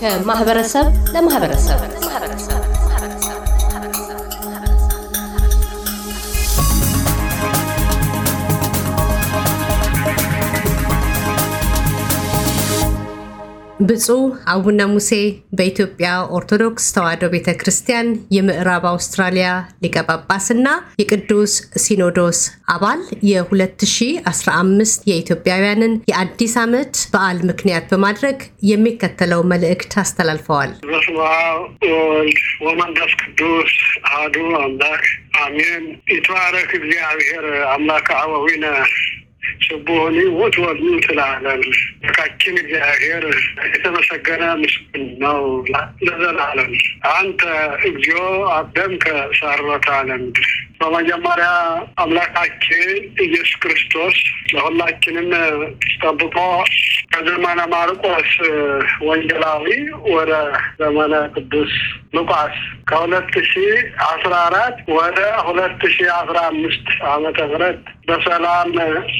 ከማህበረሰብ ለማህበረሰብ ብፁዕ አቡነ ሙሴ በኢትዮጵያ ኦርቶዶክስ ተዋሕዶ ቤተ ክርስቲያን የምዕራብ አውስትራሊያ ሊቀ ጳጳስና የቅዱስ ሲኖዶስ አባል የ2015 የኢትዮጵያውያንን የአዲስ ዓመት በዓል ምክንያት በማድረግ የሚከተለው መልእክት አስተላልፈዋል። በስመ አብ ወወልድ ወመንፈስ ቅዱስ አሐዱ አምላክ አሜን። ይትባረክ እግዚአብሔር አምላከ አበዊነ ስቡሆኒ ውእቱ ወልዱ ትላለን አምላካችን እግዚአብሔር የተመሰገነ ምስጉን ነው ለዘላለም። አንተ እግዚኦ አደምከ ሣርወተ ለምድር። በመጀመሪያ አምላካችን ኢየሱስ ክርስቶስ ለሁላችንም ጠብቆ ከዘመነ ማርቆስ ወንጌላዊ ወደ ዘመነ ቅዱስ ሉቃስ ከሁለት ሺ አስራ አራት ወደ ሁለት ሺ አስራ አምስት ዓመተ ምህረት በሰላም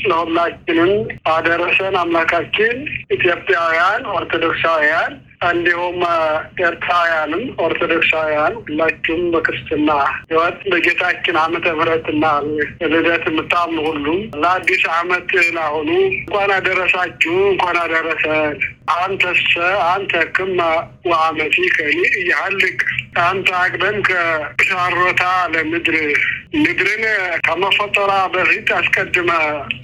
ለሁላችንም አደረሰን። አምላካችን ኢትዮጵያውያን ኦርቶዶክሳውያን እንዲሁም ኤርትራውያንም ኦርቶዶክሳውያን ሁላችሁም በክርስትና ሕይወት በጌታችን ዓመተ ምሕረትና ልደት የምታምኑ ሁሉም ለአዲስ ዓመት ላሆኑ እንኳን አደረሳችሁ፣ እንኳን አደረሰን። أنت الساعة أنت كما وعم فيك يعني يعلق أنت عقبنك شعر تعالى مدري ምድርን ከመፈጠሯ በፊት አስቀድመ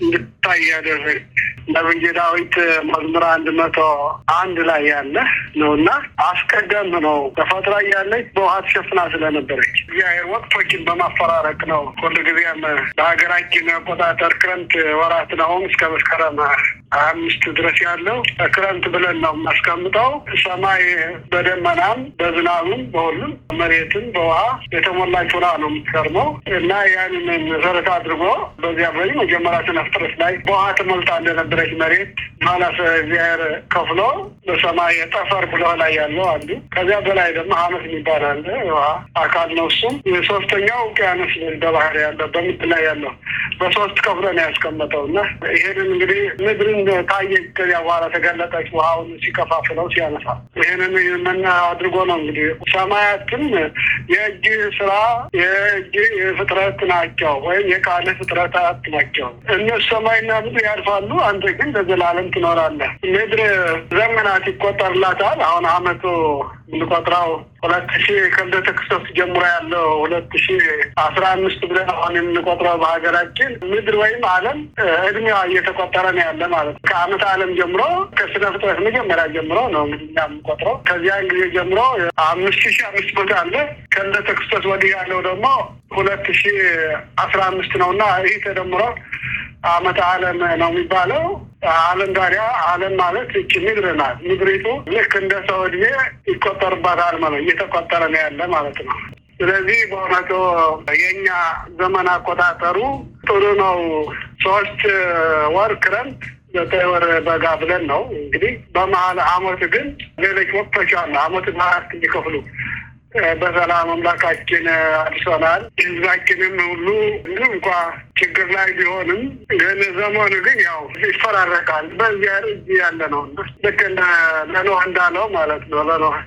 እንድታይ ያደረግ ነብይ ዳዊት መዝሙር አንድ መቶ አንድ ላይ ያለ ነው እና አስቀደም ነው ተፈጥራ እያለች በውሃ ተሸፍና ስለነበረች እግዚአብሔር ወቅቶችን በማፈራረቅ ነው። ሁሉ ጊዜም በሀገራችን አቆጣጠር ክረምት ወራት ነው እስከ መስከረም አምስት ድረስ ያለው ክረምት ብለን ነው የማስቀምጠው። ሰማይ በደመናም በዝናብም በሁሉም መሬትም በውሃ የተሞላች ሆና ነው የምትከርመው እና ያንን መሰረት አድርጎ በዚያ በይ መጀመሪያ ስነ ፍጥረት ላይ በውሃ ተሞልታ እንደነበረች መሬት ማለት እግዚአብሔር ከፍሎ በሰማይ ጠፈር ብሎ ላይ ያለው አንዱ ከዚያ በላይ ደግሞ ሀመት የሚባል አለ ውሃ አካል ነው። እሱም የሶስተኛው ውቅያኖስ በባህር ያለው በምድር ላይ ያለው በሶስት ከፍሎ ያስቀመጠው እና ይሄንን እንግዲህ ምድርን ታየች። ከዚያ በኋላ ተገለጠች ውሃውን ሲከፋፍለው ሲያነሳ ይሄንን ምን አድርጎ ነው እንግዲህ ሰማያትም የእጅ ስራ የእጅ ፍጥረት ናቸው ወይም የቃል ፍጥረታት ናቸው። እነሱ ሰማይና ምድር ያልፋሉ፣ አንተ ግን ለዘላለም ትኖራለህ። ምድር ዘመናት ይቆጠርላታል። አሁን አመቱ የምንቆጥረው ሁለት ሺ ከልደተ ክርስቶስ ጀምሮ ያለው ሁለት ሺ አስራ አምስት ብለን አሁን የምንቆጥረው በሀገራችን ምድር ወይም ዓለም እድሜዋ እየተቆጠረ ነው ያለ ማለት ነው። ከአመት ዓለም ጀምሮ ከስነ ፍጥረት መጀመሪያ ጀምሮ ነው እንግዲህ የምንቆጥረው። ከዚያን ጊዜ ጀምሮ አምስት ሺ አምስት መቶ አለ። ከልደተ ክርስቶስ ወዲህ ያለው ደግሞ ሁለት ሺ አስራ አምስት ነው እና ይህ ተደምሮ አመት ዓለም ነው የሚባለው። ዓለም ታዲያ ዓለም ማለት እቺ ምድር ናት። ምድሪቱ ልክ እንደ ሰው እድሜ ይቆጠርባታል ማለት እየተቆጠረ ነው ያለ ማለት ነው። ስለዚህ በእውነቱ የእኛ ዘመን አቆጣጠሩ ጥሩ ነው። ሶስት ወር ክረምት ዘጠኝ ወር በጋ ብለን ነው እንግዲህ። በመሀል አመት ግን ሌሎች ወቅቶች አሉ። አመት በአራት እንዲከፍሉ በሰላም አምላካችን አድርሶናል። ህዝባችንም ሁሉ ምንም እንኳ ችግር ላይ ቢሆንም ግን ዘመኑ ግን ያው ይፈራረቃል። በዚያ እጅ ያለ ነው። ልክ ለኖህ እንዳለው ማለት ነው ለኖህ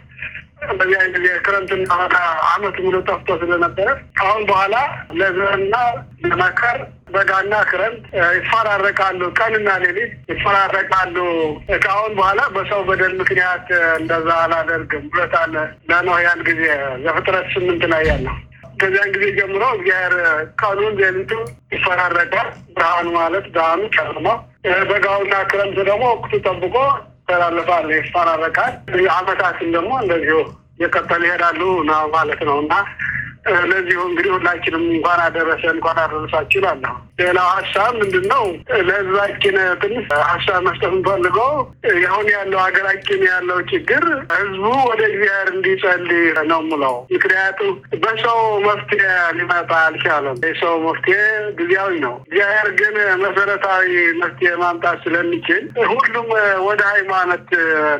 በዚያ ጊዜ ክረምትና በጋ አመት ሙሉ ጠፍቶ ስለነበረ አሁን በኋላ ለዘርና ለመከር በጋና ክረምት ይፈራረቃሉ። ቀንና ሌሊት ይፈራረቃሉ። ከአሁን በኋላ በሰው በደል ምክንያት እንደዛ አላደርግም ብሎታል ለኖህ ያን ጊዜ ዘፍጥረት ስምንት ላይ ያለው ከዚያን ጊዜ ጀምሮ እግዚአብሔር ቀኑን ሌሊቱ ይፈራረቃል። ብርሃኑ ማለት ብርሃኑ ጨለማው፣ በጋውና ክረምት ደግሞ ወቅቱ ጠብቆ ይተላለፋል፣ ይፈራረቃል። አመታትን ደግሞ እንደዚሁ የቀጠሉ ይሄዳሉ ማለት ነው እና ለዚሁ እንግዲህ ሁላችንም እንኳን አደረሰ እንኳን አደረሳችሁ እላለሁ። ሌላው ሀሳብ ምንድን ነው? ለህዝባችን ትንሽ ሀሳብ መስጠት እንፈልገው አሁን ያለው ሀገራችን ያለው ችግር ህዝቡ ወደ እግዚአብሔር እንዲጸልይ ነው ምለው። ምክንያቱም በሰው መፍትሄ ሊመጣ አልቻለም። የሰው መፍትሄ ጊዜያዊ ነው። እግዚአብሔር ግን መሰረታዊ መፍትሄ ማምጣት ስለሚችል ሁሉም ወደ ሃይማኖት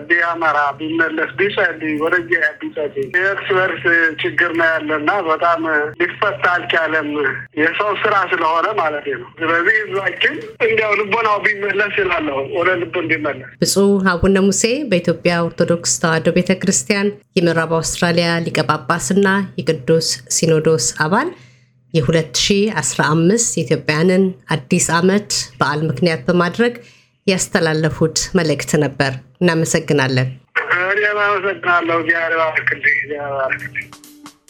ቢያመራ ቢመለስ ቢጸልይ ወደ እግዚአብሔር ቢጸልይ የእርስ በርስ ችግር ነው ያለና በጣም ሊፈታ አልቻለም። የሰው ስራ ስለሆነ ማለት ነው። ስለዚህ ህዝባችን እንዲያው ልቦናው ቢመለስ ይላለሁ፣ ወደ ልቡ እንዲመለስ። ብፁዕ አቡነ ሙሴ በኢትዮጵያ ኦርቶዶክስ ተዋሕዶ ቤተ ክርስቲያን የምዕራብ አውስትራሊያ ሊቀ ጳጳስና የቅዱስ ሲኖዶስ አባል የ2015 የኢትዮጵያንን አዲስ ዓመት በዓል ምክንያት በማድረግ ያስተላለፉት መልእክት ነበር። እናመሰግናለን። እኔም አመሰግናለሁ።